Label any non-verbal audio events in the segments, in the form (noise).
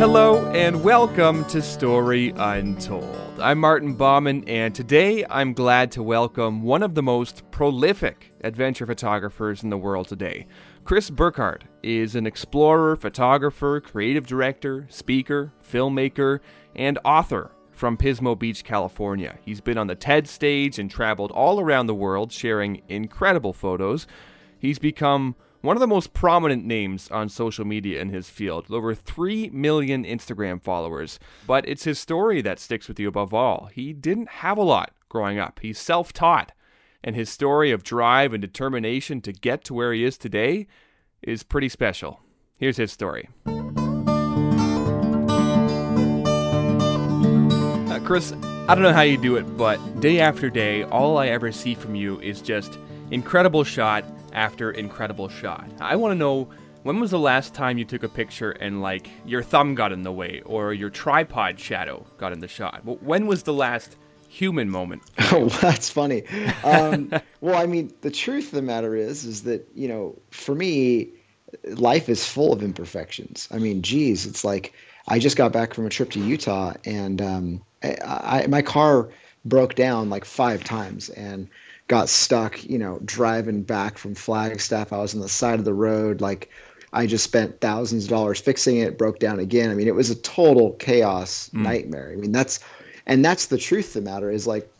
Hello and welcome to Story Untold. I'm Martin Bauman, and today I'm glad to welcome one of the most prolific adventure photographers in the world today. Chris Burkard is an explorer, photographer, creative director, speaker, filmmaker, and author from Pismo Beach, California. He's been on the TED stage and traveled all around the world sharing incredible photos. He's become one of the most prominent names on social media in his field, with over 3 million Instagram followers. But it's his story that sticks with you above all. He didn't have a lot growing up, he's self taught. And his story of drive and determination to get to where he is today is pretty special. Here's his story. Uh, Chris, I don't know how you do it, but day after day, all I ever see from you is just incredible shot after incredible shot. I want to know when was the last time you took a picture and like your thumb got in the way or your tripod shadow got in the shot? When was the last human moment? Oh, (laughs) that's funny. Um, (laughs) well, I mean, the truth of the matter is, is that you know, for me, life is full of imperfections. I mean, geez, it's like I just got back from a trip to Utah and um, I, I, my car broke down like five times and got stuck, you know, driving back from Flagstaff. I was on the side of the road. Like I just spent thousands of dollars fixing it, broke down again. I mean, it was a total chaos mm. nightmare. I mean, that's, and that's the truth of the matter is like,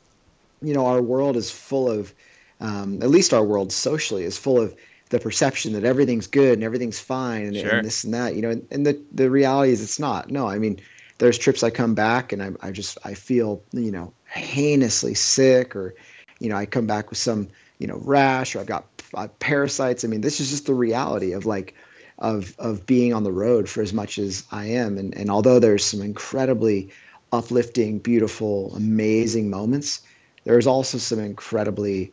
you know, our world is full of, um, at least our world socially is full of the perception that everything's good and everything's fine and, sure. and this and that, you know, and, and, the, the reality is it's not. No, I mean, there's trips I come back and I, I just, I feel, you know, heinously sick or, you know, I come back with some, you know, rash or I've got uh, parasites. I mean, this is just the reality of like, of, of being on the road for as much as I am. And, and although there's some incredibly uplifting, beautiful, amazing moments, there's also some incredibly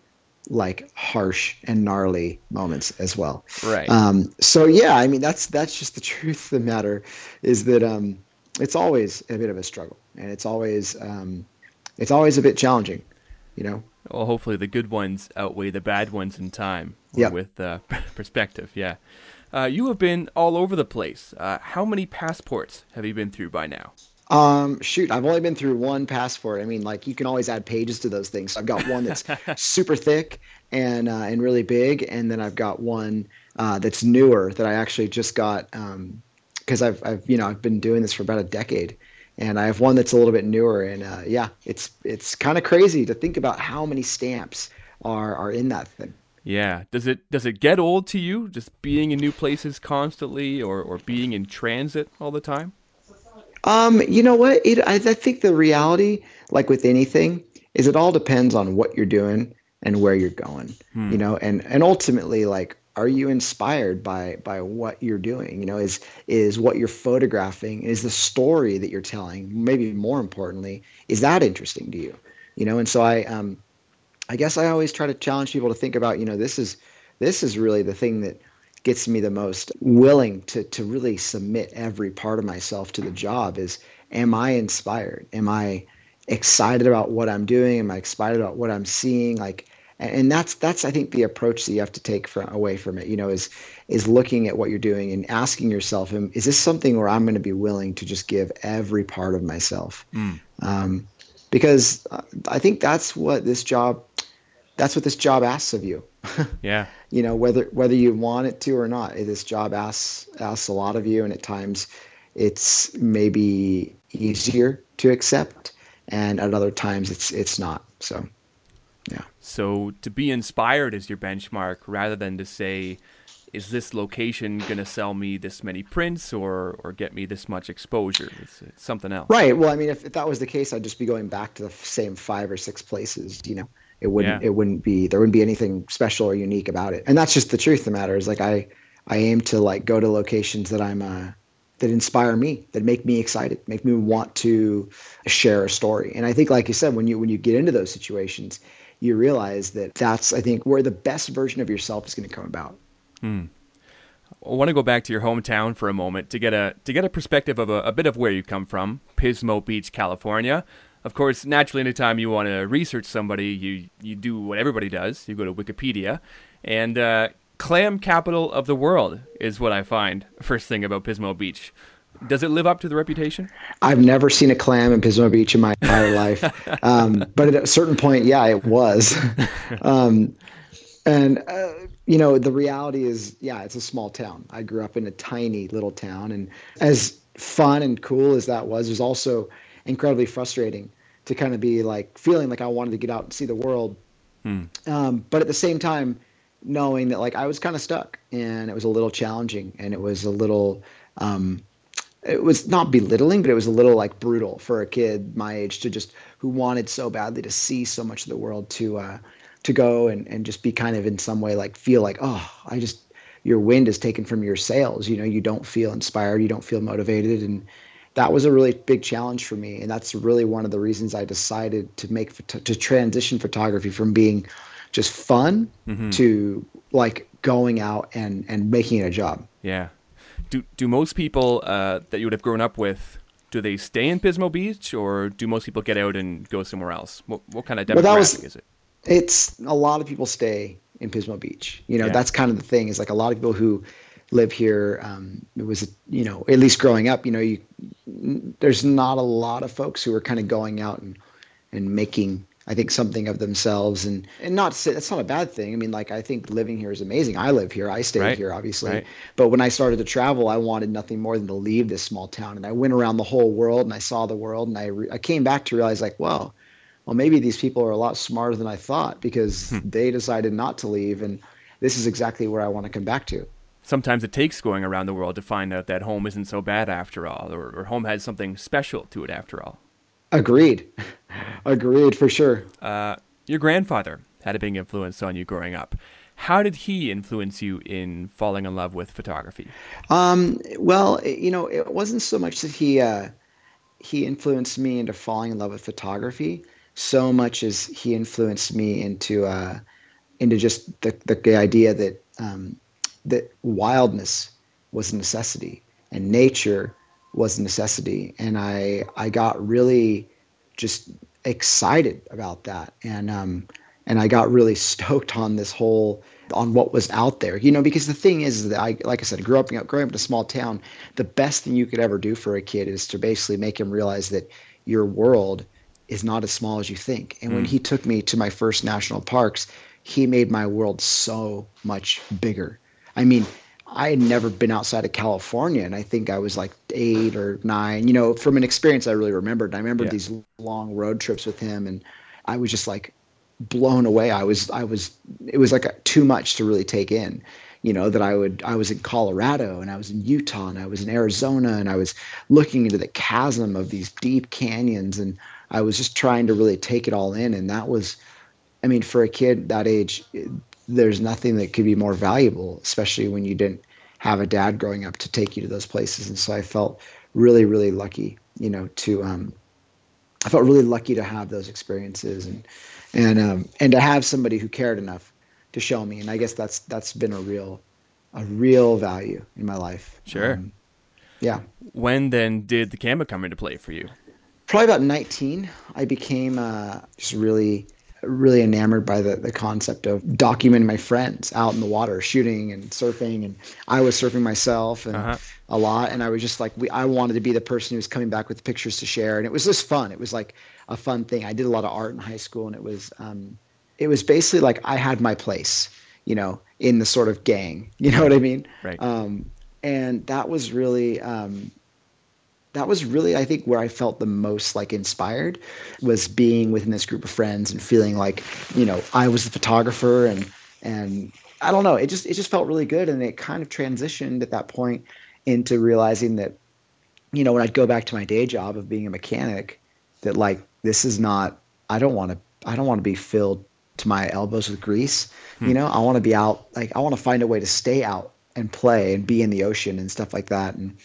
like harsh and gnarly moments as well. Right. Um, so yeah, I mean, that's, that's just the (laughs) truth of the matter is that, um, it's always a bit of a struggle and it's always, um, it's always a bit challenging, you know? Well, hopefully the good ones outweigh the bad ones in time. Yeah. With uh, (laughs) perspective, yeah. Uh, you have been all over the place. Uh, how many passports have you been through by now? Um, shoot, I've only been through one passport. I mean, like you can always add pages to those things. So I've got one that's (laughs) super thick and uh, and really big, and then I've got one uh, that's newer that I actually just got because um, I've I've you know I've been doing this for about a decade, and I have one that's a little bit newer. And uh, yeah, it's it's kind of crazy to think about how many stamps are are in that thing. Yeah. Does it does it get old to you just being in new places constantly, or or being in transit all the time? Um, you know what? It I, I think the reality, like with anything, is it all depends on what you're doing and where you're going. Hmm. You know, and and ultimately, like are you inspired by by what you're doing? You know is is what you're photographing is the story that you're telling maybe more importantly is that interesting to you? You know and so i um i guess i always try to challenge people to think about you know this is this is really the thing that gets me the most willing to to really submit every part of myself to the job is am i inspired? Am i excited about what i'm doing? Am i excited about what i'm seeing? Like and that's that's I think the approach that you have to take from away from it. You know, is is looking at what you're doing and asking yourself, is this something where I'm going to be willing to just give every part of myself? Mm. Um, because uh, I think that's what this job that's what this job asks of you. (laughs) yeah. You know, whether whether you want it to or not, this job asks asks a lot of you, and at times it's maybe easier to accept, and at other times it's it's not. So. Yeah. So to be inspired is your benchmark rather than to say, is this location going to sell me this many prints or or get me this much exposure? It's, it's, something else. Right. Well, I mean, if, if that was the case, I'd just be going back to the same five or six places. You know, it wouldn't yeah. it wouldn't be there wouldn't be anything special or unique about it. And that's just the truth of the matter. Is like I I aim to like go to locations that I'm uh, that inspire me, that make me excited, make me want to share a story. And I think, like you said, when you when you get into those situations, you realize that that's, I think, where the best version of yourself is going to come about. Hmm. I want to go back to your hometown for a moment to get a to get a perspective of a, a, bit of where you come from, Pismo Beach, California. Of course, naturally, anytime you want to research somebody, you you do what everybody does. You go to Wikipedia, and uh, clam capital of the world is what I find. (laughs) First thing about Pismo Beach. Does it live up to the reputation? I've never seen a clam in Pismo Beach in my entire life, (laughs) um, but at a certain point, yeah, it was. (laughs) um, and uh, you know, the reality is, yeah, it's a small town. I grew up in a tiny little town, and as fun and cool as that was, it was also incredibly frustrating to kind of be like feeling like I wanted to get out and see the world, hmm. um, but at the same time, knowing that like I was kind of stuck, and it was a little challenging, and it was a little. Um, it was not belittling, but it was a little like brutal for a kid my age to just who wanted so badly to see so much of the world to uh, to go and, and just be kind of in some way like feel like oh I just your wind is taken from your sails. You know you don't feel inspired, you don't feel motivated, and that was a really big challenge for me. And that's really one of the reasons I decided to make to transition photography from being just fun mm-hmm. to like going out and and making it a job. Yeah do do most people uh, that you would have grown up with do they stay in Pismo Beach or do most people get out and go somewhere else? What what kind of demographic well, was, is it? It's a lot of people stay in Pismo Beach. You know, yeah. that's kind of the thing. Is like a lot of people who live here. Um, it was you know at least growing up. You know, you there's not a lot of folks who are kind of going out and and making I think something of themselves and and not that's not a bad thing. I mean, like I think living here is amazing. I live here. I stay right. here, obviously. Right. But when I started to travel, I wanted nothing more than to leave this small town. And I went around the whole world and I saw the world and I re- I came back to realize like, well, well maybe these people are a lot smarter than I thought because hmm. they decided not to leave and this is exactly where I want to come back to sometimes it takes going around the world to find out that home isn't so bad after all, or, or home has something special to it after all. Agreed. (laughs) Agreed for sure. Uh, your grandfather had a big influence on you growing up. How did he influence you in falling in love with photography? Um, well, you know, it wasn't so much that he uh, he influenced me into falling in love with photography, so much as he influenced me into uh, into just the, the, idea that um, that wildness was a necessity and nature was a necessity, and I I got really just excited about that, and um, and I got really (laughs) stoked on this whole on what was out there, you know, because the thing is that I, like I said, grew up, you know, growing up in a small town, the best thing you could ever do for a kid is to basically make him realize that your world is not as small as you think. And mm. when he took me to my first national parks, he made my world so much bigger. I mean, I had never been outside of California, and I think I was like eight or nine. You know, from an experience I really remembered. I remember yeah. these long road trips with him, and I was just like blown away. I was, I was, it was like a, too much to really take in. You know that I would, I was in Colorado, and I was in Utah, and I was in Arizona, and I was looking into the chasm of these deep canyons, and I was just trying to really take it all in, and that was. I mean, for a kid that age, there's nothing that could be more valuable, especially when you didn't have a dad growing up to take you to those places. And so I felt really, really lucky, you know, to um, I felt really lucky to have those experiences and and um, and to have somebody who cared enough to show me. And I guess that's that's been a real a real value in my life. Sure. Um, yeah. When then did the camera come into play for you? Probably about 19. I became uh, just really really enamored by the, the concept of documenting my friends out in the water shooting and surfing. And i was surfing myself and uh-huh. a lot. And i was just like we, i wanted to be the person who was coming back with pictures to share. And it was just fun. It was like a fun thing. I did a lot of art in high school and it was um, it was basically like i had my place you know in the sort of gang. (laughs) You know what i mean? Right. Um, and that was really um, that was really i think where i felt the most like inspired was being within this group of friends and feeling like you know i was the photographer and and i don't know it just it just felt really good. And it kind of transitioned at that point into realizing that you know when i'd go back to my day job of being a mechanic that like this is not i don't want to i don't want to be filled to my elbows with grease. Hmm. you know i want to be out like i want to find a way to stay out and play and be in the ocean and stuff like that. And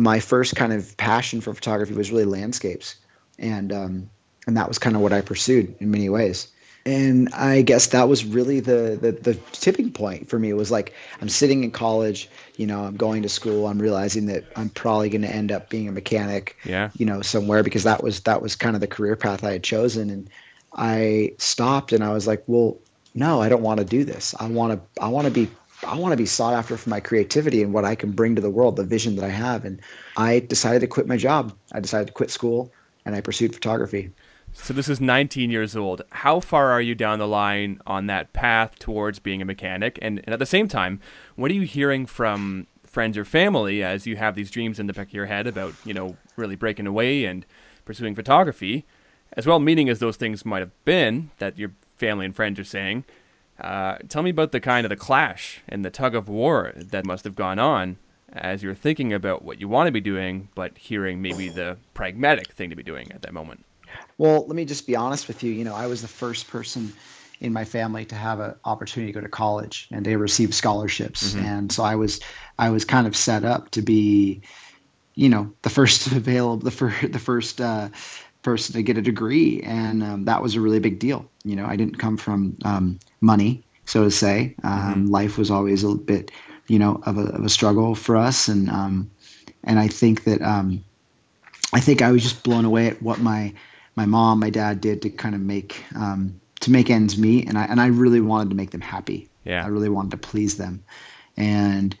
my first kind of passion for photography was really landscapes, and um, and that was kind of what I pursued in many ways. And I guess that was really the, the the tipping point for me. It was like I'm sitting in college, you know, I'm going to school. I'm realizing that I'm probably going to end up being a mechanic, yeah, you know, somewhere because that was that was kind of the career path I had chosen. And I stopped and I was like, well, no, I don't want to do this. I want to I want to be I want to be sought after for my creativity and what I can bring to the world, the vision that I have. And I decided to quit my job. I decided to quit school and I pursued photography. So this is 19 years old. How far are you down the line on that path towards being a mechanic? And, and at the same time, what are you hearing from friends or family as you have these dreams in the back of your head about, you know, really breaking away and pursuing photography? As well meaning as those things might have been that your family and friends are saying, uh, tell me about the kind of the clash and the tug of war that must have gone on as you're thinking about what you want to be doing, but hearing maybe the pragmatic thing to be doing at that moment. Well, let me just be honest with you. You know, I was the first person in my family to have an opportunity to go to college and they received scholarships, mm-hmm. and so I was I was kind of set up to be, you know, the first (laughs) available, the first the first. Uh, person to get a degree and um, that was a really big deal. You know i didn't come from um, money so to say. Um, mm-hmm. life was always a bit you know of a, of a struggle for us and um, and i think that um, i think i was just blown away at what my my mom my dad did to kind of make um, to make ends meet and i and i really wanted to make them happy. Yeah. I really wanted to please them. And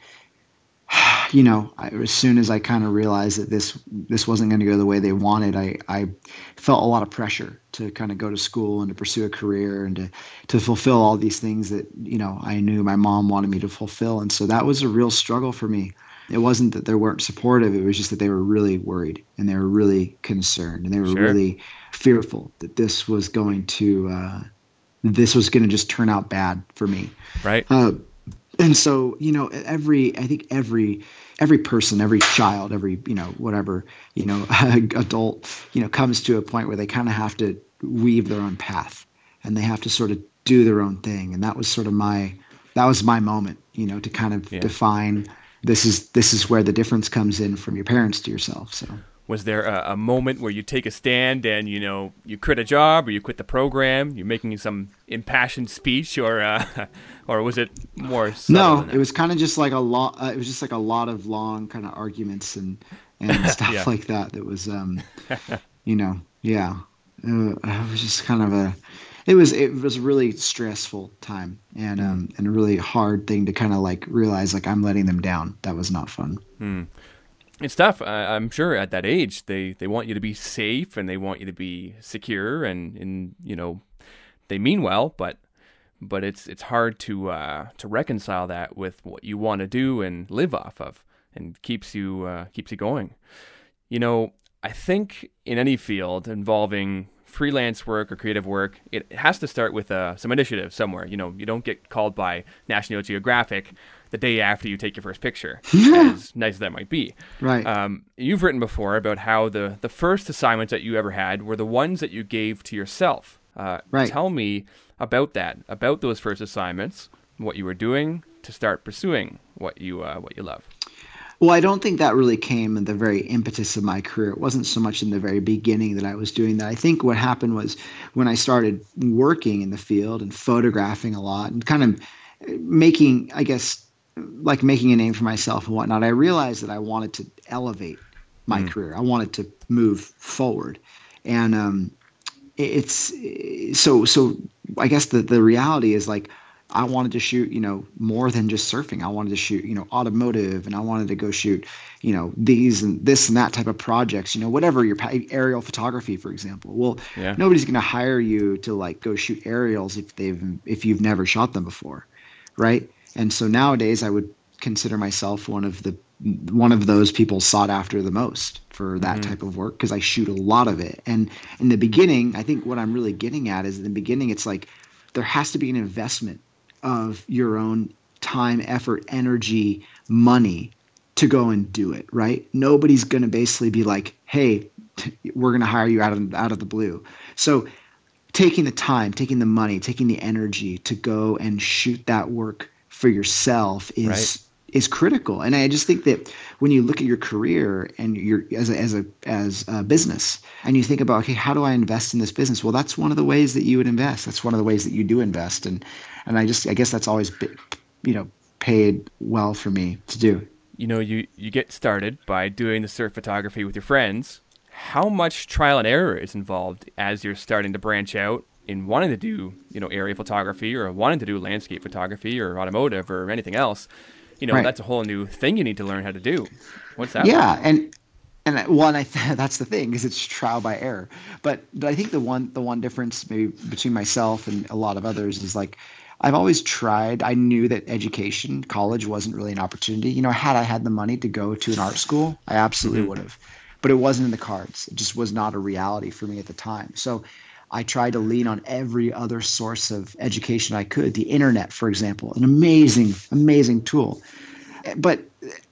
(sighs) you know, I, as soon as I kind of realized that this this wasn't going to go the way they wanted, I I felt a lot of pressure to kind of go to school and to pursue a career and to to fulfill all these things that you know I knew my mom wanted me to fulfill, and so that was a real struggle for me. It wasn't that they weren't supportive; it was just that they were really worried and they were really concerned and they were sure. really fearful that this was going to uh, this was going to just turn out bad for me. Right. Uh, and so you know every i think every every person every child every you know whatever you know (laughs) adult you know comes to a point where they kind of have to weave their own path and they have to sort of do their own thing and that was sort of my that was my moment you know to kind of yeah. define this is this is where the difference comes in from your parents to yourself so was there a, a, moment where you take a stand and you know you quit a job or you quit the program? You're making some impassioned speech or uh, (laughs) or was it more no it was kind of just like a lot uh, it was just like a lot of long kind of arguments and and (laughs) stuff yeah. like that that was um (laughs) you know yeah. Uh, it was just kind of a it was it was a really stressful time and um and a really hard thing to kind of like realize like I'm letting them down. That was not fun. Hmm it's tough. I'm sure at that age, they, they want you to be safe and they want you to be secure and, and you know, they mean well, but but it's it's hard to uh, to reconcile that with what you want to do and live off of, and keeps you uh, keeps you going. You know, I think in any field involving freelance work or creative work, it has to start with uh, some initiative somewhere. You know, you don't get called by National Geographic the day after you take your first picture, (laughs) as nice as that might be. Right. Um, you've written before about how the, the first assignments that you ever had were the ones that you gave to yourself. Uh, right. Tell me about that, about those first assignments, what you were doing to start pursuing what you uh, what you love. Well, I don't think that really came in the very impetus of my career. It wasn't so much in the very beginning that I was doing that. I think what happened was when I started working in the field and photographing a lot and kind of making, I guess, like making a name for myself and whatnot, I realized that I wanted to elevate my mm. career. I wanted to move forward, and um, it's so so. I guess the the reality is like I wanted to shoot, you know, more than just surfing. I wanted to shoot, you know, automotive, and I wanted to go shoot, you know, these and this and that type of projects. You know, whatever your aerial photography, for example. Well, yeah. nobody's going to hire you to like go shoot aerials if they've if you've never shot them before, right? And so nowadays, I would consider myself one of the one of those people sought after the most for that mm-hmm. type of work because I shoot a lot of it. And in the beginning, I think what I'm really getting at is in the beginning, it's like there has to be an investment of your own time, effort, energy, money to go and do it, right? Nobody's going to basically be like, "Hey, (laughs) we're going to hire you out of out of the blue." So, taking the time, taking the money, taking the energy to go and shoot that work for yourself is right. is critical. And I just think that when you look at your career and your as a as a as a business and you think about okay, how do I invest in this business? Well, that's one of the ways that you would invest. That's one of the ways that you do invest. And and I just I guess that's always been, you know paid well for me to do. You know, you you get started by doing the surf photography with your friends. How much trial and error is involved as you're starting to branch out in wanting to do, you know, aerial photography or wanting to do landscape photography or automotive or anything else, you know, right. that's a whole new thing you need to learn how to do. What's that? Yeah, like? and and one, I th- (laughs) that's the thing is it's trial by error. But but I think the one the one difference maybe between myself and a lot of others is like I've always tried. I knew that education, college wasn't really an opportunity. You know, had I had the money to go to an art school, I absolutely mm-hmm. would have. But it wasn't in the cards. It just was not a reality for me at the time. So I tried to lean on every other source of education I could. The internet, for example, an amazing, amazing tool. But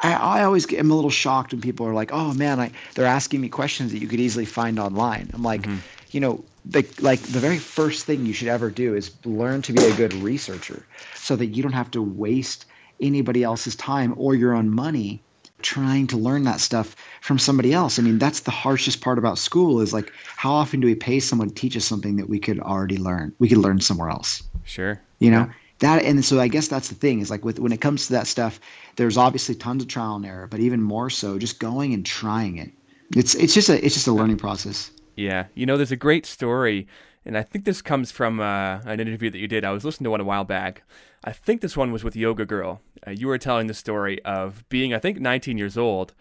I, I always get, am a little shocked when people are like, "Oh man, I, they're asking me questions that you could easily find online." I'm like, mm-hmm. you know, the, like the very first thing you should ever do is learn to be a good researcher, so that you don't have to waste anybody else's time or your own money trying to learn that stuff from somebody else. I mean, that's the harshest part about school is like how often do we pay someone to teach us something that we could already learn? We could learn somewhere else. Sure. You know? Yeah. That and so I guess that's the thing is like with when it comes to that stuff, there's obviously tons of trial and error, but even more so just going and trying it. It's it's just a it's just a learning process. Yeah. You know, there's a great story and I think this comes from uh, an interview that you did. I was listening to one a while back. I think this one was with Yoga Girl. Uh, you were telling the story of being, I think, 19 years old,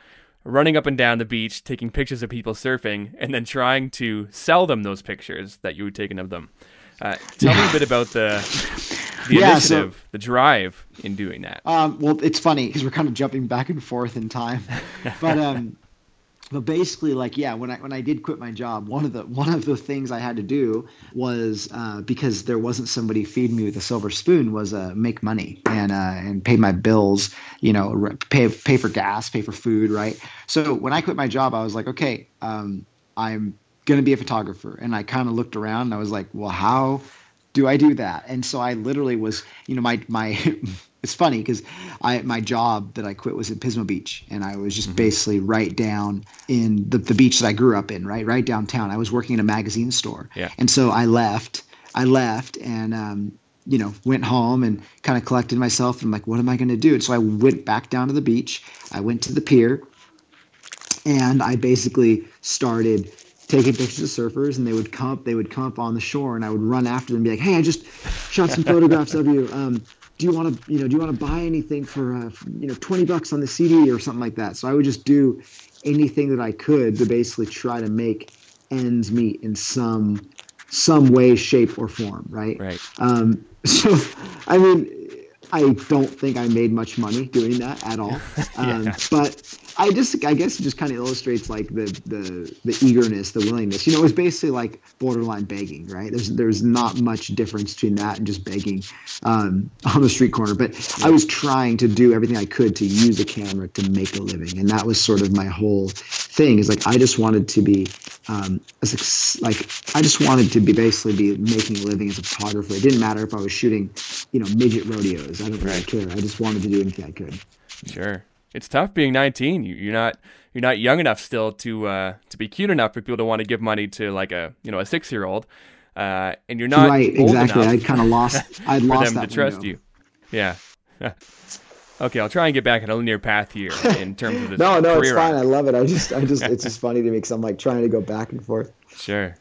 running up and down the beach, taking pictures of people surfing, and then trying to sell them those pictures that you had taken of them. Uh, tell yeah. me a bit about the the yeah, initiative, so, the drive in doing that. Um, well, it's funny because we're kind of jumping back and forth in time, (laughs) but um, but basically like yeah when i when i did quit my job one of the one of the things i had to do was uh, because there wasn't somebody feeding me with a silver spoon was uh, make money and uh, and pay my bills you know pay pay for gas pay for food right? So when i quit my job i was like okay um, i'm gonna be a photographer. And i kind of looked around and i was like well how do i do that? And so i literally was you know my my (laughs) it's funny because I my job that I quit was at Pismo Beach, and I was just mm-hmm. basically right down in the, the beach that I grew up in, right, right downtown. I was working in a magazine store, yeah. and so I left. I left and um, you know went home and kind of collected myself. And I'm like, what am I going to do? And so I went back down to the beach. I went to the pier, and I basically started taking pictures of surfers and they would come up they would come up on the shore and i would run after them and be like hey i just shot some (laughs) photographs of you um, do you want to you know do you want to buy anything for uh, you know 20 bucks on the cd or something like that? So i would just do anything that i could to basically try to make ends meet in some some way shape or form right? Right. Um, (laughs) so i mean i don't think i made much money doing that at all. (laughs) Um, yeah. but I just I guess it just kind of illustrates like the the the eagerness, the willingness. You know, it was basically like borderline begging, right? There's there's not much difference between that and just begging um, on the street corner. But I was trying to do everything I could to use a camera to make a living, and that was sort of my whole thing. Is like I just wanted to be um, like I just wanted to be basically be making a living as a photographer. It didn't matter if I was shooting, you know, midget rodeos. I don't really care. I just wanted to do anything I could. Sure it's tough being 19. You, are not you're not young enough still to uh, to be cute enough for people to want to give money to like a you know a six year old, uh, and you're not right. exactly. I kind of lost. (laughs) I lost them to trust you. Yeah. (laughs) okay, I'll try and get back on a linear path here in terms of (laughs) this. no, no, it's fine. Arc. I love it. I just, I just, it's just funny to me because I'm like trying to go back and forth. Sure.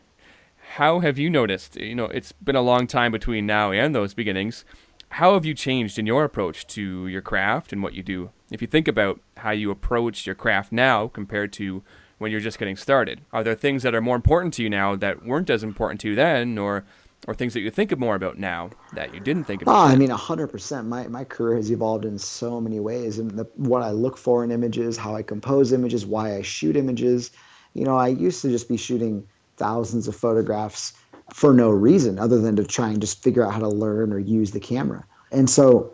How have you noticed? You know, it's been a long time between now and those beginnings. How have you changed in your approach to your craft and what you do? if you think about how you approach your craft now compared to when you're just getting started, are there things that are more important to you now that weren't as important to you then, or or things that you think of more about now that you didn't think about? Oh, I mean, hundred percent. My my career has evolved in so many ways, and the, what I look for in images, how I compose images, why I shoot images. You know, I used to just be shooting thousands of photographs for no reason other than to try and just figure out how to learn or use the camera. And so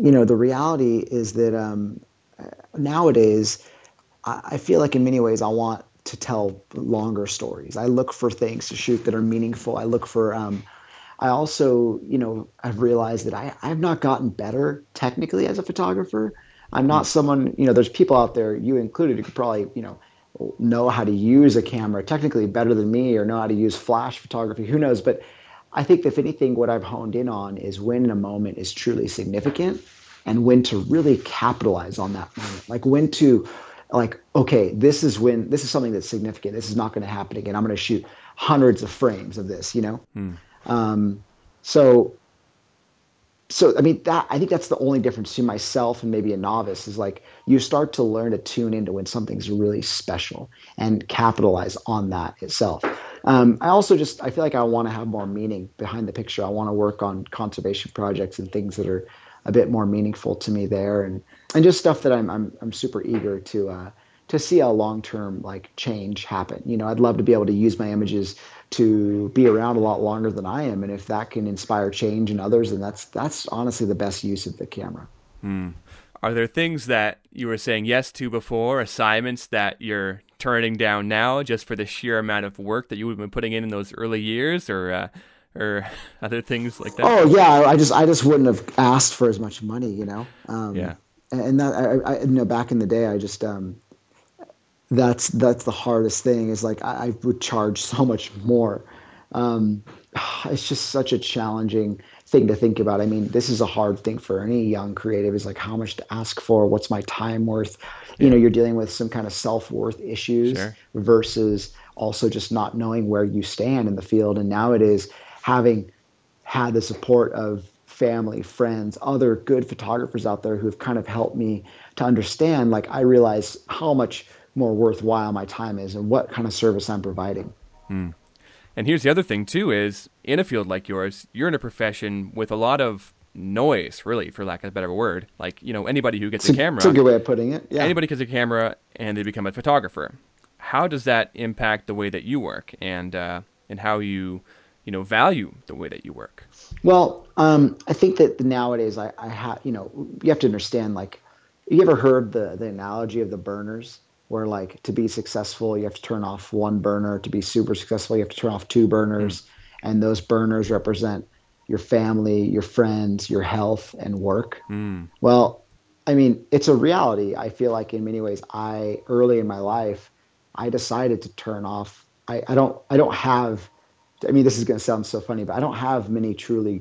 you know, the reality is that um, nowadays, I, I feel like in many ways I want to tell longer stories. I look for things to shoot that are meaningful. I look for. Um, I also, you know, I've realized that I I've not gotten better technically as a photographer. I'm not someone, you know, there's people out there, you included, who could probably, you know, know how to use a camera technically better than me or know how to use flash photography. Who knows? But I think if anything, what I've honed in on is when a moment is truly significant and when to really capitalize on that moment. Like when to like, okay, this is when this is something that's significant. This is not going to happen again. I'm going to shoot hundreds of frames of this, you know? Hmm. Um, so so I mean that I think that's the only difference between myself and maybe a novice is like you start to learn to tune into when something's really special and capitalize on that itself. Um, I also just I feel like I want to have more meaning behind the picture. I want to work on conservation projects and things that are a bit more meaningful to me there, and and just stuff that I'm I'm I'm super eager to uh, to see a long term like change happen. You know, I'd love to be able to use my images to be around a lot longer than I am, and if that can inspire change in others, then that's that's honestly the best use of the camera. Hmm. Are there things that you were saying yes to before, assignments that you're turning down now, just for the sheer amount of work that you would have been putting in in those early years, or uh, or (laughs) other things like that? Oh yeah, I just I just wouldn't have asked for as much money, you know. Um, yeah. And that I, I you know back in the day, I just um, that's that's the hardest thing is like I, I would charge so much more. Um, it's just such a challenging thing to think about. I mean, this is a hard thing for any young creative is like how much to ask for, what's my time worth? You know, you're dealing with some kind of self-worth issues sure. versus also just not knowing where you stand in the field. And nowadays, having had the support of family, friends, other good photographers out there who have kind of helped me to understand, like I realize how much more worthwhile my time is and what kind of service I'm providing. Hmm. And here's the other thing too: is in a field like yours, you're in a profession with a lot of noise, really, for lack of a better word. Like you know, anybody who gets it's a, camera, it's a good way of putting it. Yeah. Anybody gets a camera and they become a photographer. How does that impact the way that you work and uh, and how you you know value the way that you work? Well, um, I think that nowadays I, I have you know you have to understand like you ever heard the the analogy of the burners where like to be successful you have to turn off one burner. To be super successful you have to turn off two burners. Mm. and those burners represent your family your friends your health and work. Mm. well i mean it's a reality. I feel like in many ways i early in my life i decided to turn off. I, I don't i don't have i mean this is going to sound so funny but i don't have many truly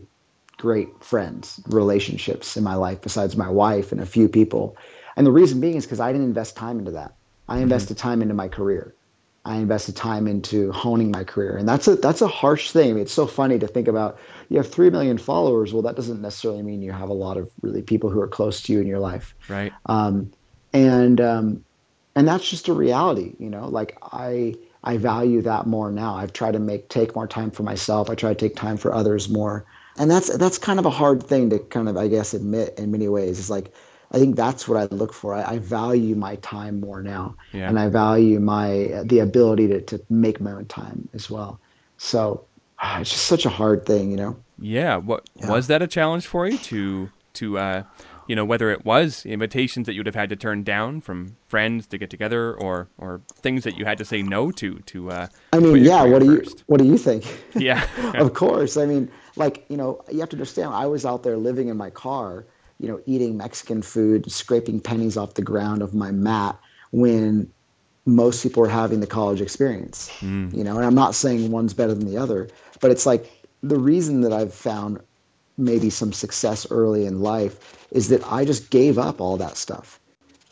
great friends relationships in my life besides my wife and a few people. And the reason being is because i didn't invest time into that I mm-hmm. invested time into my career. I invested time into honing my career, and that's a that's a harsh thing. I mean, it's so funny to think about. You have three million followers. Well, that doesn't necessarily mean you have a lot of really people who are close to you in your life. Right. Um, and um, and that's just a reality. You know, like I I value that more now. I've tried to make take more time for myself. I try to take time for others more, and that's that's kind of a hard thing to kind of I guess admit in many ways. It's like I think that's what I look for. I, I value my time more now, yeah. and I value my the ability to to make my own time as well. So ah, it's just such a hard thing, you know. Yeah. What yeah. was that a challenge for you to to uh, you know whether it was invitations that you'd have had to turn down from friends to get together, or or things that you had to say no to to. Uh, I mean, yeah. What do first. you what do you think? Yeah. (laughs) of course. I mean, like you know, you have to understand. I was out there living in my car you know, eating Mexican food, scraping pennies off the ground of my mat when most people are having the college experience. Mm. You know, and I'm not saying one's better than the other, but it's like the reason that I've found maybe some success early in life is that I just gave up all that stuff.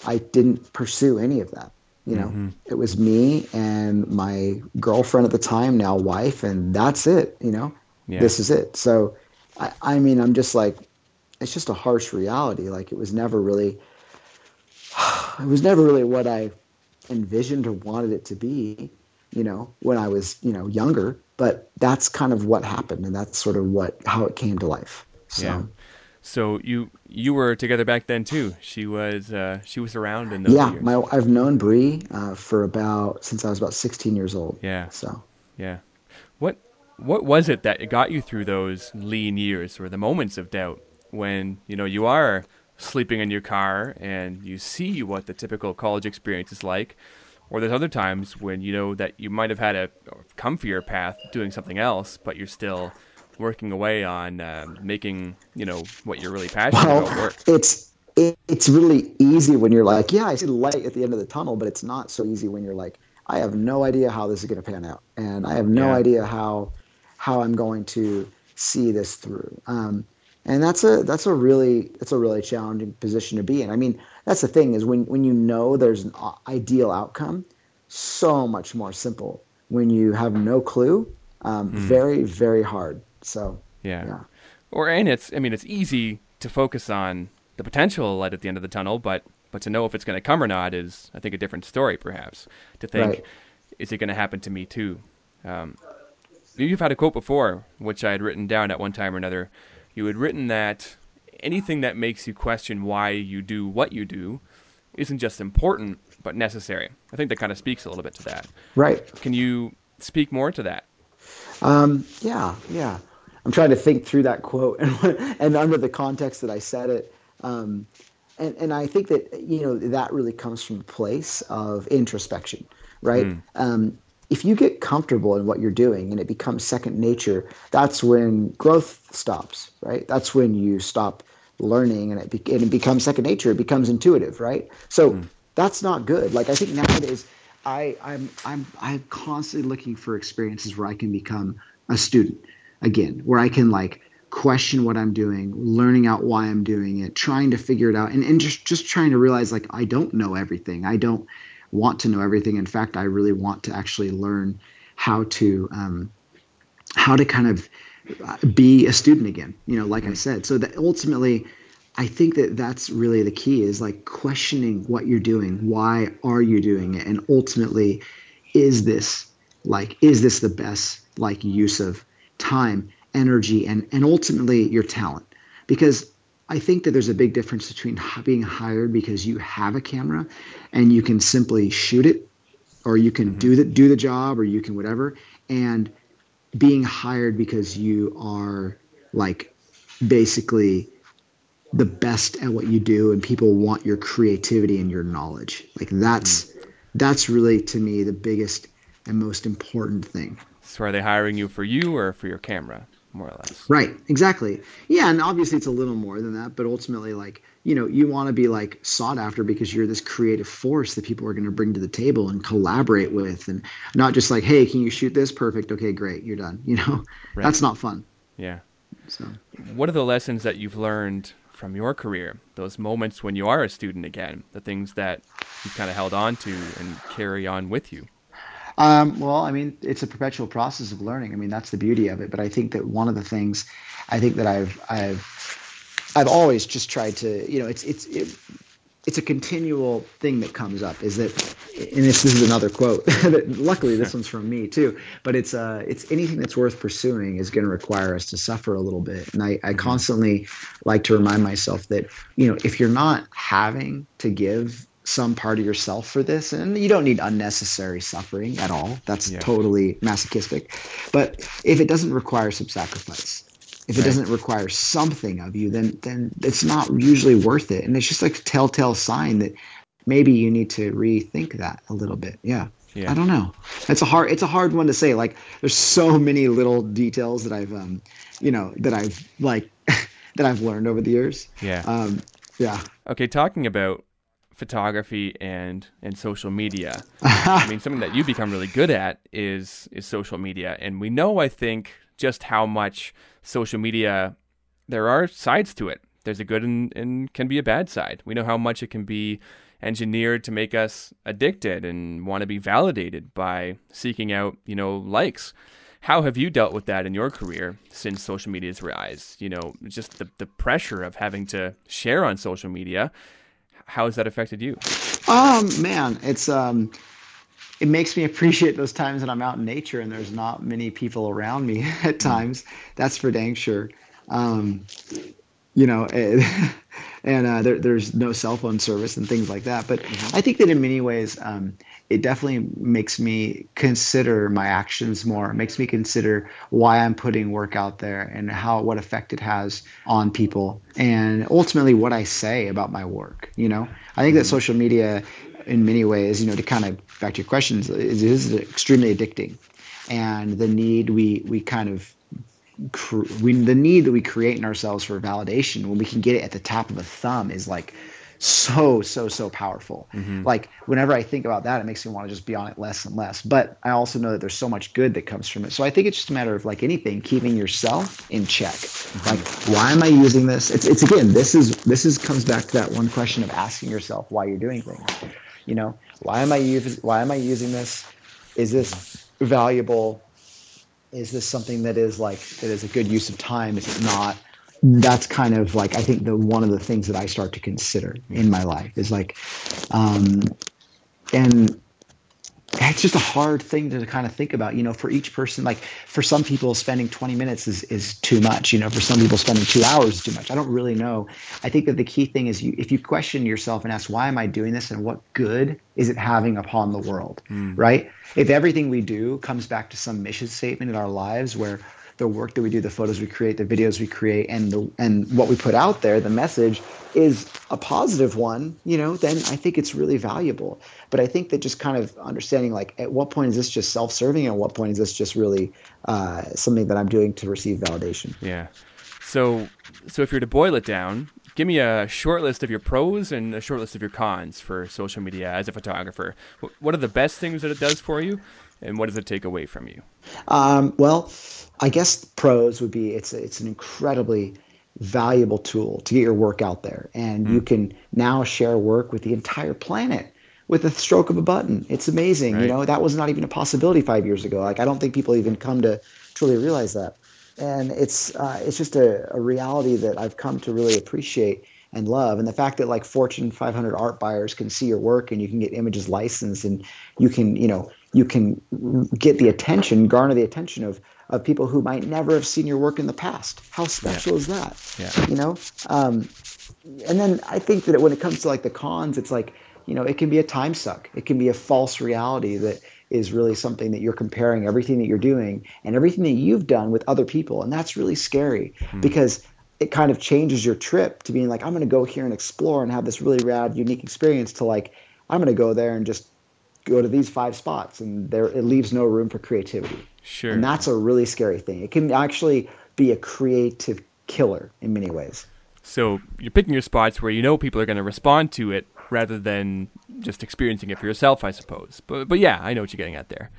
I didn't pursue any of that. You know, mm-hmm. it was me and my girlfriend at the time, now wife, and that's it. You know, yeah. this is it. So, I, I mean, I'm just like, it's just a harsh reality. Like it was never really, (sighs) it was never really what I envisioned or wanted it to be, you know, when I was, you know, younger. But that's kind of what happened, and that's sort of what how it came to life. So. Yeah. So you you were together back then too. She was uh, she was around in those yeah. Years. My I've known Bree uh, for about since I was about 16 years old. Yeah. So yeah. What what was it that got you through those lean years or the moments of doubt? When you know you are sleeping in your car and you see what the typical college experience is like. Or there's other times when you know that you might have had a comfier path doing something else but you're still working away on um, making you know what you're really passionate well, about work. it's it, it's really easy when you're like yeah i see the light at the end of the tunnel but it's not so easy when you're like i have no idea how this is going to pan out and i have no yeah. idea how how i'm going to see this through. Um, and that's a that's a really that's a really challenging position to be in. I mean, that's the thing is when when you know there's an ideal outcome, so much more simple. When you have no clue, um, mm. very very hard So yeah. yeah. Or and it's I mean it's easy to focus on the potential light at the end of the tunnel, but but to know if it's going to come or not is I think a different story perhaps. To think right. is it going to happen to me too? Um, you've had a quote before, which I had written down at one time or another. You had written that anything that makes you question why you do what you do isn't just important but necessary. I think that kind of speaks a little bit to that. Right. Can you speak more to that? Um, yeah, yeah. I'm trying to think through that quote (laughs) and, and under the context that I said it. Um, and, and I think that, you know, that really comes from a place of introspection, right? Mm. Um, if you get comfortable in what you're doing and it becomes second nature, that's when growth stops, right? That's when you stop learning and it, be- and it becomes second nature. It becomes intuitive, right? So mm. that's not good. Like I think nowadays, I, I'm I'm I'm constantly looking for experiences where I can become a student again, where I can like question what I'm doing, learning out why I'm doing it, trying to figure it out, and, and just just trying to realize like I don't know everything. I don't want to know everything. In fact, I really want to actually learn how to um, how to kind of uh, be a student again. You know, like I said. So that ultimately, I think that that's really the key is like questioning what you're doing. Why are you doing it? And ultimately, is this like is this the best like use of time, energy, and and ultimately your talent? Because I think that there's a big difference between being hired because you have a camera and you can simply shoot it, or you can mm-hmm. do the do the job, or you can whatever, and being hired because you are like basically the best at what you do and people want your creativity and your knowledge like that's mm. that's really to me the biggest and most important thing so are they hiring you for you or for your camera more or less. Right, exactly. Yeah, and obviously it's a little more than that, but ultimately, like, you know, you want to be like sought after because you're this creative force that people are going to bring to the table and collaborate with, and not just like, hey, can you shoot this? Perfect. Okay, great, you're done. (laughs) You know, right. that's not fun. Yeah. So, what are the lessons that you've learned from your career? Those moments when you are a student again, the things that you've kind of held on to and carry on with you. Um, well, I mean, it's a perpetual process of learning. I mean, that's the beauty of it. But I think that one of the things, I think that I've I've I've always just tried to, you know, it's it's it, it's a continual thing that comes up. Is that, and this, this is another quote. (laughs) luckily, this one's from me too. But it's uh, it's anything that's worth pursuing is going to require us to suffer a little bit. And I I mm-hmm. constantly like to remind myself that you know if you're not having to give some part of yourself for this and you don't need unnecessary suffering at all that's yeah. totally masochistic but if it doesn't require some sacrifice if it right. doesn't require something of you then then it's not usually worth it and it's just like a telltale sign that maybe you need to rethink that a little bit yeah yeah. I don't know. It's a hard it's a hard one to say. Like there's so many little details that I've um you know that I've like (laughs) that I've learned over the years. Yeah. Um yeah. Okay, talking about photography and and social media. (laughs) I mean, something that you become really good at is is social media, and we know, I think, just how much social media there are sides to it. There's a good and, and can be a bad side. We know how much it can be engineered to make us addicted and want to be validated by seeking out, you know, likes. How have you dealt with that in your career since social media's rise? You know, just the, the pressure of having to share on social media how has that affected you? Um, man, it's um, it makes me appreciate those times that I'm out in nature and there's not many people around me (laughs) at times. That's for dang sure. Um, you know, (laughs) and uh, there, there's no cell phone service and things like that. But mm-hmm. I think that in many ways, um, it definitely makes me consider my actions more. It makes me consider why I'm putting work out there and how what effect it has on people, and ultimately what I say about my work. You know, I think that mm-hmm. social media, in many ways, you know, to kind of back to your questions, is, is extremely addicting, and the need we we kind of we the need that we create in ourselves for validation when we can get it at the top of a thumb is like so so so powerful mm-hmm. like whenever i think about that it makes me want to just be on it less and less but i also know that there's so much good that comes from it so i think it's just a matter of like anything keeping yourself in check mm-hmm. like why am i using this it's, it's again this is this is comes back to that one question of asking yourself why you're doing things you know why am i using why am i using this is this valuable is this something that is like that is a good use of time? Is it not? That's kind of like I think the one of the things that I start to consider in my life is like, um, and it's just a hard thing to kind of think about you know for each person like for some people spending 20 minutes is, is too much you know for some people spending two hours is too much. I don't really know. I think that the key thing is you if you question yourself and ask why am i doing this and what good is it having upon the world? Mm. right? If everything we do comes back to some mission statement in our lives where the work that we do, the photos we create, the videos we create, and the and what we put out there, the message is a positive one, you know, then I think it's really valuable. But I think that just kind of understanding like at what point is this just self-serving, and at what point is this just really uh, something that I'm doing to receive validation? Yeah. So so if you're to boil it down, give me a short list of your pros and a short list of your cons for social media as a photographer. What are the best things that it does for you, and what does it take away from you? Um, well, I guess pros would be it's it's an incredibly valuable tool to get your work out there, and mm. you can now share work with the entire planet with the stroke of a button. It's amazing. Right. You know that was not even a possibility five years ago. Like I don't think people even come to truly realize that, and it's uh, it's just a, a reality that I've come to really appreciate and love and the fact that like fortune 500 art buyers can see your work and you can get images licensed and you can you know you can get the attention garner the attention of of people who might never have seen your work in the past. How special yeah. is that? Yeah. You know? Um, and then I think that when it comes to like the cons, it's like, you know, it can be a time suck. It can be a false reality that is really something that you're comparing everything that you're doing and everything that you've done with other people. And that's really scary hmm. because it kind of changes your trip to being like, I'm going to go here and explore and have this really rad, unique experience to like, I'm going to go there and just go to these five spots and there it leaves no room for creativity. Sure. And that's a really scary thing. It can actually be a creative killer in many ways. So you're picking your spots where you know people are going to respond to it rather than just experiencing it for yourself, I suppose. But but yeah, I know what you're getting at there.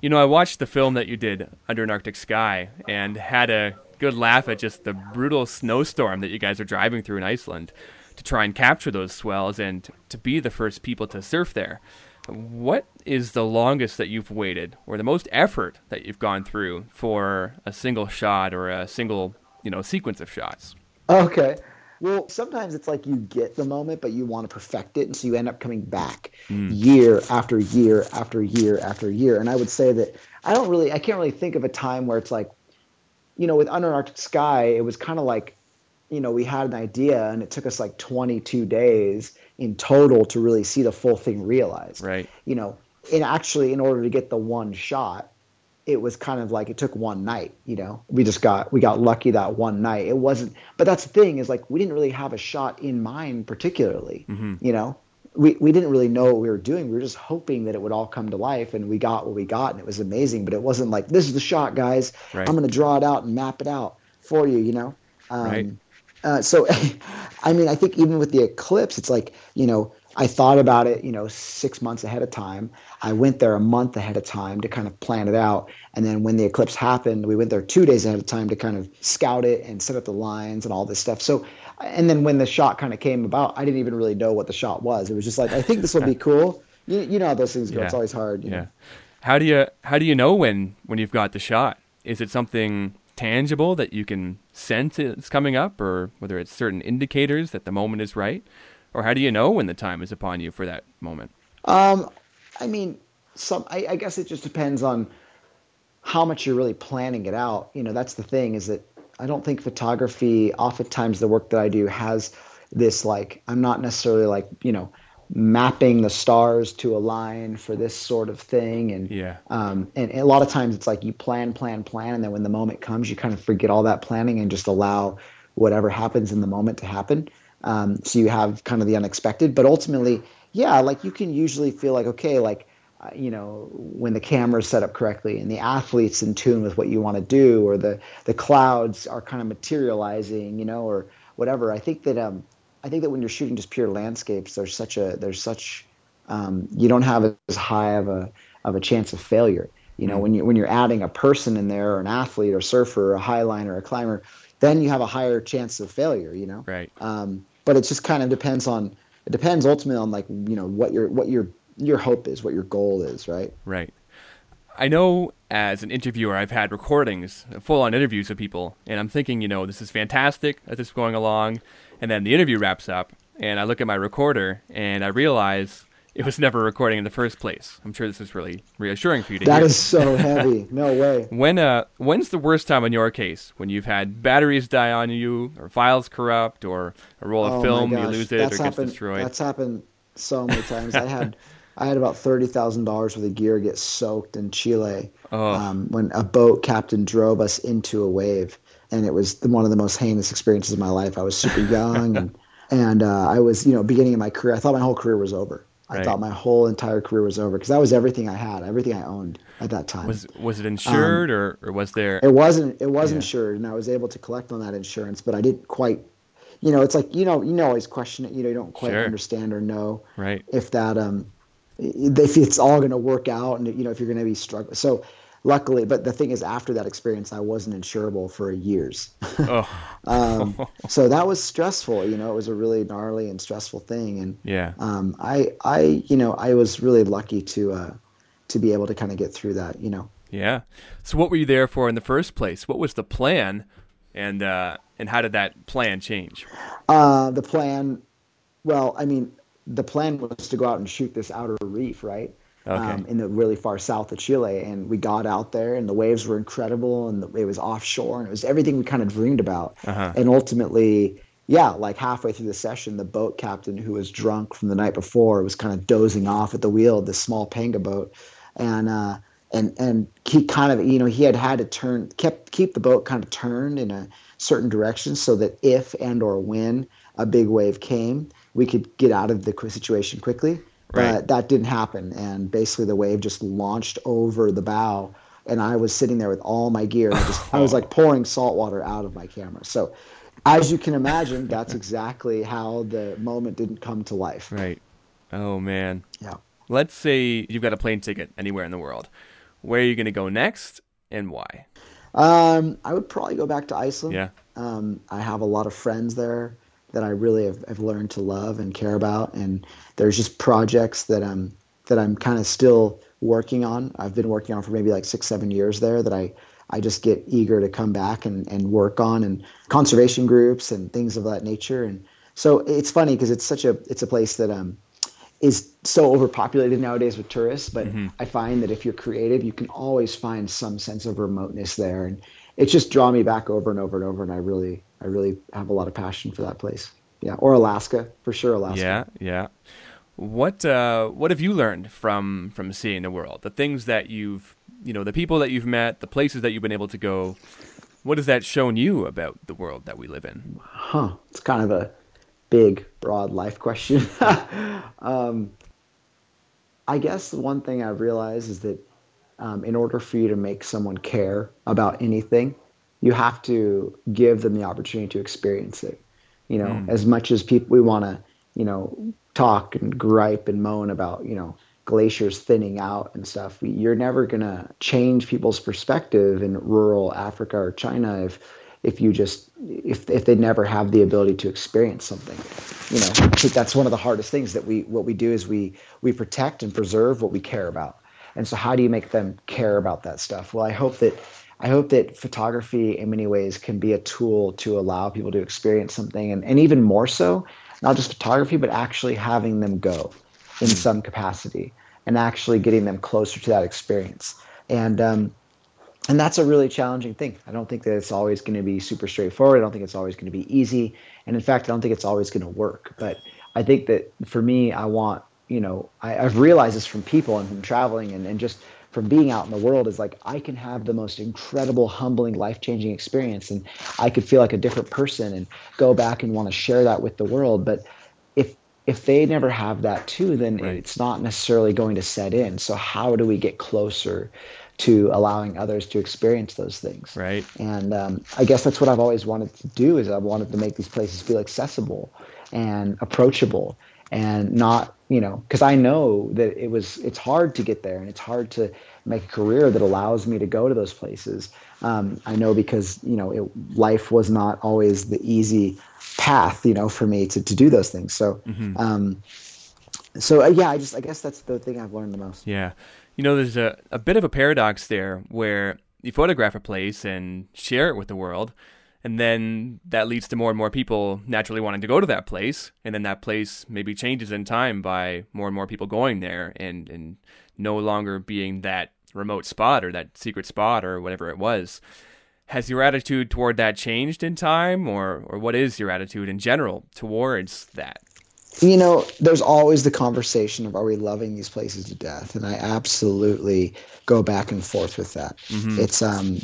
You know, I watched the film that you did Under an Arctic Sky and had a good laugh at just the brutal snowstorm that you guys are driving through in Iceland to try and capture those swells and to be the first people to surf there. What is the longest that you've waited, or the most effort that you've gone through for a single shot or a single, you know, sequence of shots? Okay. Well, sometimes it's like you get the moment, but you want to perfect it, and so you end up coming back mm. year after year after year after year. And I would say that I don't really, I can't really think of a time where it's like, you know, with Under an Arctic Sky, it was kind of like, you know, we had an idea, and it took us like 22 days in total to really see the full thing realized. Right. You know, and actually, in order to get the one shot, it was kind of like it took one night. You know, we just got we got lucky that one night. It wasn't, but that's the thing is like we didn't really have a shot in mind particularly. Mm-hmm. You know, we, we didn't really know what we were doing. We were just hoping that it would all come to life, and we got what we got, and it was amazing. But it wasn't like this is the shot, guys. Right. I'm going to draw it out and map it out for you. You know. Um, right. Uh, so, (laughs) I mean, I think even with the eclipse, it's like, you know, I thought about it, you know, six months ahead of time. I went there a month ahead of time to kind of plan it out. And then when the eclipse happened, we went there two days ahead of time to kind of scout it and set up the lines and all this stuff. So, and then when the shot kind of came about, I didn't even really know what the shot was. It was just like, I think this will be (laughs) cool. You, you know how those things go. Yeah. It's always hard. yeah. Know? How do you how do you know when when you've got the shot? Is it something tangible that you can sense it's coming up, or whether it's certain indicators that the moment is right, or how do you know when the time is upon you for that moment? Um, I mean, some. I, I guess it just depends on how much you're really planning it out. You know, that's the thing is that I don't think photography. Oftentimes, the work that I do has this like I'm not necessarily like you know mapping the stars to align for this sort of thing. And yeah. um, and, and, a lot of times it's like you plan plan plan. And then when the moment comes you kind of forget all that planning and just allow whatever happens in the moment to happen. Um, so you have kind of the unexpected but ultimately yeah like you can usually feel like okay like uh, you know when the camera is set up correctly and the athletes in tune with what you want to do or the the clouds are kind of materializing you know or whatever i think that um I think that when you're shooting just pure landscapes, there's such a there's such um, you don't have as high of a of a chance of failure. You know, mm-hmm. when you when you're adding a person in there, or an athlete, or surfer, or a highliner, or a climber, then you have a higher chance of failure. You know, right? Um, but it just kind of depends on it depends ultimately on like you know what your what your your hope is, what your goal is, right? Right. I know as an interviewer, I've had recordings, full on interviews with people, and I'm thinking, you know, this is fantastic that this is going along. And then the interview wraps up, and I look at my recorder, and I realize it was never recording in the first place. I'm sure this is really reassuring for you to That hear. is so heavy. (laughs) No way. When uh, when's the worst time in your case? When you've had batteries die on you, or files corrupt, or a roll of Oh film you lose it or that's gets happened, destroyed? That's happened so many (laughs) times. I had I had about thirty thousand dollars worth of gear get soaked in Chile Oh. um, when a boat captain drove us into a wave, and it was the, one of the most heinous experiences of my life. I was super young, and (laughs) and uh, I was you know beginning of my career. I thought my whole career was over. I Right. thought my whole entire career was over because that was everything I had, everything I owned at that time. Was was it insured or, or was there? It wasn't. It was Yeah. insured, and I was able to collect on that insurance, but I didn't quite. You know, it's like you know, you know, always question it. You know, you don't quite Sure. understand or know Right. if that um, if it's all going to work out, and you know, if you're going to be struggling. So, luckily, but the thing is, after that experience, I wasn't insurable for years. (laughs) Oh, um, (laughs) so that was stressful. You know, it was a really gnarly and stressful thing, and yeah. um, I, I, you know, I was really lucky to uh, to be able to kind of get through that. You know. Yeah. So what were you there for in the first place? What was the plan, and uh, and how did that plan change? Uh, the plan, well, I mean, the plan was to go out and shoot this outer reef, right? Okay. Um, in the really far south of Chile, and we got out there, and the waves were incredible, and the, it was offshore, and it was everything we kind of dreamed about. Uh-huh. And ultimately, yeah, like halfway through the session, the boat captain, who was drunk from the night before, was kind of dozing off at the wheel of this small panga boat, and uh, and and he kind of, you know, he had had to turn, kept keep the boat kind of turned in a certain direction so that if and or when a big wave came, we could get out of the situation quickly. Right. But that didn't happen, and basically the wave just launched over the bow, and I was sitting there with all my gear. I just I was (laughs) like pouring salt water out of my camera. So, as you can imagine, that's (laughs) exactly how the moment didn't come to life. Right. Oh man. Yeah. Let's say you've got a plane ticket anywhere in the world. Where are you going to go next, and why? Um, I would probably go back to Iceland. Yeah. Um, I have a lot of friends there that I really have, have learned to love and care about, and there's just projects that I'm that I'm kind of still working on. I've been working on for maybe like six, seven years there that I I just get eager to come back and, and work on, and conservation groups and things of that nature. And so it's funny because it's such a it's a place that um is so overpopulated nowadays with tourists, but I find that if you're creative, you can always find some sense of remoteness there, and it's just drawn me back over and over and over. And I really, I really have a lot of passion for that place. Yeah, or Alaska for sure. Alaska. Yeah. Yeah. What uh, What have you learned from from seeing the world? The things that you've you know the people that you've met, the places that you've been able to go. What has that shown you about the world that we live in? Huh. It's kind of a big, broad life question. (laughs) um, I guess the one thing I've realized is that um, in order for you to make someone care about anything, you have to give them the opportunity to experience it. You know, hmm. as much as people we want to, you know, talk and gripe and moan about, you know, glaciers thinning out and stuff. You're never gonna change people's perspective in rural Africa or China if if you just if if they never have the ability to experience something. You know, I think that's one of the hardest things that we what we do is we we protect and preserve what we care about. And so how do you make them care about that stuff? Well, I hope that I hope that photography in many ways can be a tool to allow people to experience something and, and even more so, not just photography, but actually having them go in some capacity and actually getting them closer to that experience. And um, and that's a really challenging thing. I don't think that it's always going to be super straightforward. I don't think it's always going to be easy. And in fact, I don't think it's always going to work. But I think that for me, I want, you know, I, I've realized this from people and from traveling and, and just from being out in the world is like I can have the most incredible, humbling, life changing experience. And I could feel like a different person and go back and want to share that with the world. But if if they never have that too, then Right. it's not necessarily going to set in. So how do we get closer to allowing others to experience those things? Right. And um, I guess that's what I've always wanted to do is I've wanted to make these places feel accessible and approachable and not, you know, because I know that it was it's hard to get there and it's hard to make a career that allows me to go to those places. Um, I know because you know it, life was not always the easy path, you know, for me to to do those things. So. Um, so uh, yeah, I just I guess that's the thing I've learned the most. Yeah. You know, there's a, a bit of a paradox there where you photograph a place and share it with the world, and then that leads to more and more people naturally wanting to go to that place, and then that place maybe changes in time by more and more people going there and, and no longer being that remote spot or that secret spot or whatever it was. Has your attitude toward that changed in time, or, or what is your attitude in general towards that? you know, there's always the conversation of are we loving these places to death, and I absolutely go back and forth with that. Mm-hmm. It's um,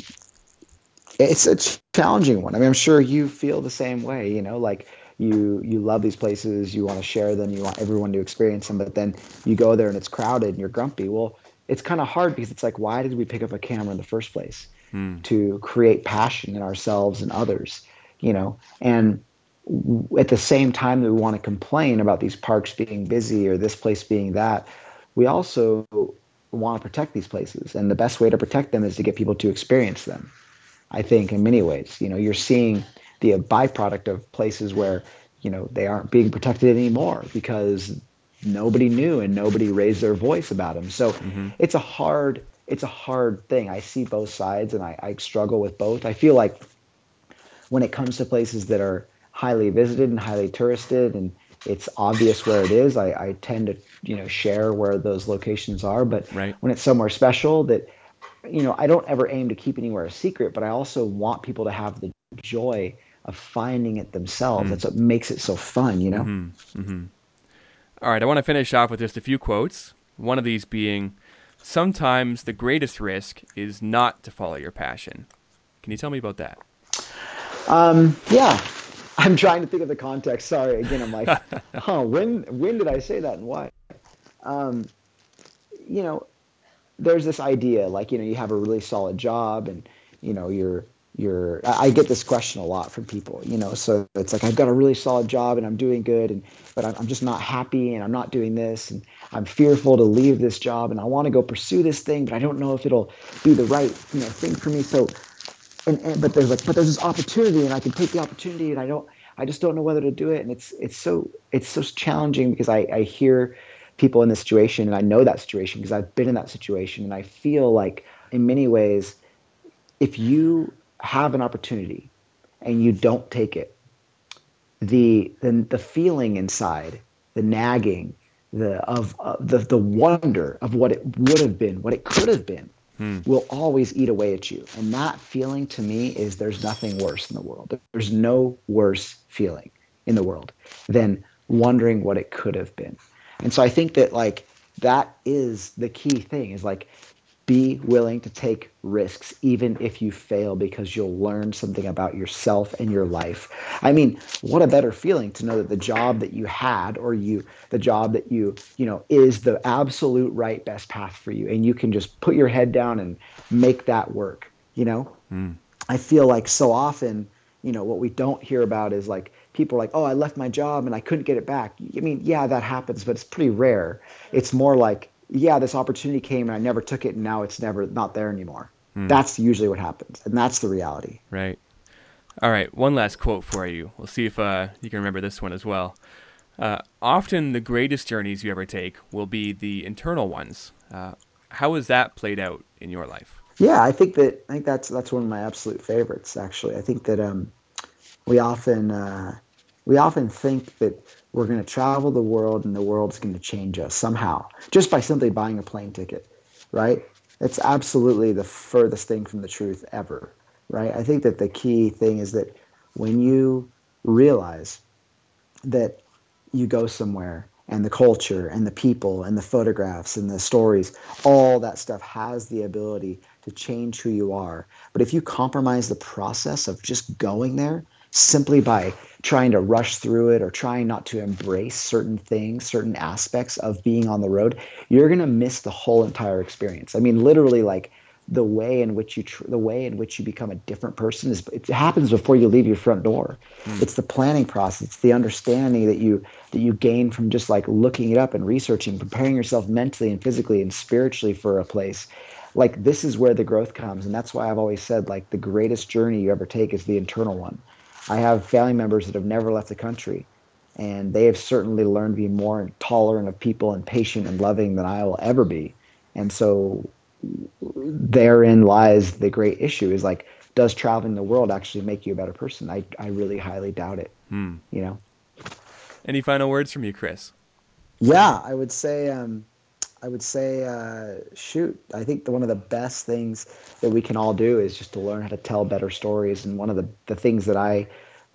it's a challenging one. I mean, I'm sure you feel the same way. You know, like you you love these places, you want to share them, you want everyone to experience them, but then you go there and it's crowded and you're grumpy. Well, it's kind of hard because it's like, why did we pick up a camera in the first place? Mm. To create passion in ourselves and others, you know, and at the same time that we want to complain about these parks being busy or this place being that, we also want to protect these places. And the best way to protect them is to get people to experience them. I think in many ways, you know, you're seeing the byproduct of places where, you know, they aren't being protected anymore because nobody knew and nobody raised their voice about them. So mm-hmm. it's a hard, it's a hard thing. I see both sides and I, I struggle with both. I feel like when it comes to places that are highly visited and highly touristed and it's obvious where it is. I, I tend to, you know, share where those locations are. But right. when it's somewhere special that, you know, I don't ever aim to keep anywhere a secret, but I also want people to have the joy of finding it themselves. Mm. That's what makes it so fun, you know? Mm-hmm. Mm-hmm. All right. I want to finish off with just a few quotes. One of these being, sometimes the greatest risk is not to follow your passion. Can you tell me about that? Um, yeah. I'm trying to think of the context. Sorry, again, I'm like, (laughs) huh, when when did I say that and why? Um, you know, there's this idea like you know you have a really solid job and you know you're you're I get this question a lot from people, you know, so it's like I've got a really solid job and I'm doing good and but I'm, I'm just not happy and I'm not doing this and I'm fearful to leave this job and I want to go pursue this thing, but I don't know if it'll be the right, you know, thing for me. So and, and but there's like but there's this opportunity and I can take the opportunity and I don't I just don't know whether to do it and it's it's so it's so challenging because I, I hear people in this situation and I know that situation because I've been in that situation and I feel like in many ways if you have an opportunity and you don't take it the then the feeling inside the nagging the of uh, the the wonder of what it would have been what it could have been hmm. will always eat away at you. And that feeling to me is there's nothing worse in the world. There's no worse feeling in the world than wondering what it could have been. And so I think that like that is the key thing is like be willing to take risks, even if you fail, because you'll learn something about yourself and your life. I mean, what a better feeling to know that the job that you had, or you, the job that you, you know, is the absolute right best path for you, and you can just put your head down and make that work. You know, mm. I feel like so often, you know, what we don't hear about is like people are like, oh, I left my job and I couldn't get it back. I mean, yeah, that happens, but it's pretty rare. It's more like yeah, this opportunity came and I never took it, and now it's never not there anymore. Hmm. That's usually what happens, and that's the reality. Right. All right. One last quote for you. We'll see if uh, you can remember this one as well. Uh, often, the greatest journeys you ever take will be the internal ones. Uh, how has that played out in your life? Yeah, I think that I think that's that's one of my absolute favorites. Actually, I think that um, we often uh, we often think that we're going to travel the world and the world's going to change us somehow just by simply buying a plane ticket, right? It's absolutely the furthest thing from the truth ever, right? I think that the key thing is that when you realize that you go somewhere and the culture and the people and the photographs and the stories, all that stuff has the ability to change who you are. But if you compromise the process of just going there simply by trying to rush through it or trying not to embrace certain things, certain aspects of being on the road, you're going to miss the whole entire experience. I mean, literally, like the way in which you tr- the way in which you become a different person is it happens before you leave your front door. Mm. It's the planning process, it's the understanding that you that you gain from just like looking it up and researching, preparing yourself mentally and physically and spiritually for a place. Like this is where the growth comes, and that's why I've always said like the greatest journey you ever take is the internal one I have family members that have never left the country, and they have certainly learned to be more tolerant of people and patient and loving than I will ever be. And so therein lies the great issue is like, does traveling the world actually make you a better person? I, I really highly doubt it. Hmm. You know? Any final words from you, Chris? Yeah, I would say, um, I would say, uh, shoot. I think the, one of the best things that we can all do is just to learn how to tell better stories. And one of the, the things that I,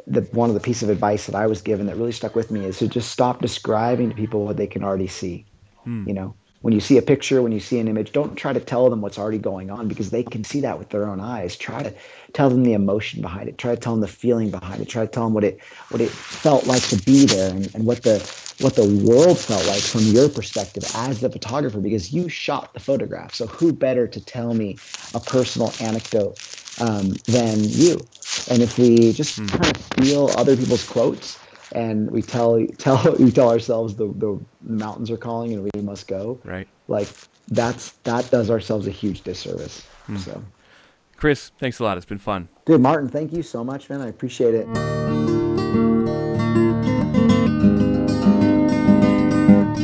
the one of the piece of advice that I was given that really stuck with me is to just stop describing to people what they can already see. Hmm. You know, when you see a picture, when you see an image, don't try to tell them what's already going on because they can see that with their own eyes. Try to tell them the emotion behind it. Try to tell them the feeling behind it. Try to tell them what it what it felt like to be there and, and what the what the world felt like from your perspective as the photographer because you shot the photograph. So who better to tell me a personal anecdote um, than you? And if we just mm. kind of feel other people's quotes and we tell (laughs) tell we tell ourselves the the mountains are calling and we must go. Right. Like that's that does ourselves a huge disservice. Hmm. So. Chris, thanks a lot. It's been fun. Good, Martin. Thank you so much, man. I appreciate it.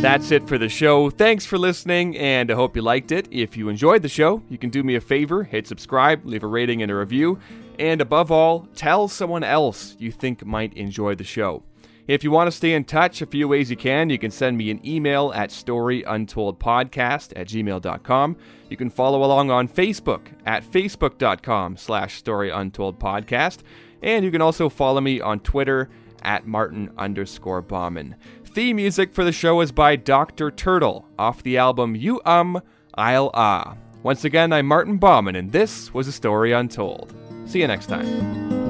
That's it for the show. Thanks for listening, and I hope you liked it. If you enjoyed the show, you can do me a favor hit subscribe, leave a rating and a review, and above all, tell someone else you think might enjoy the show. If you want to stay in touch, a few ways you can. You can send me an email at storyuntoldpodcast at gmail.com. You can follow along on Facebook at facebook.com slash storyuntoldpodcast. And you can also follow me on Twitter at Martin underscore Bauman. Theme music for the show is by Dr. Turtle off the album You Um, I'll Ah. Once again, I'm Martin Bauman, and this was A Story Untold. See you next time.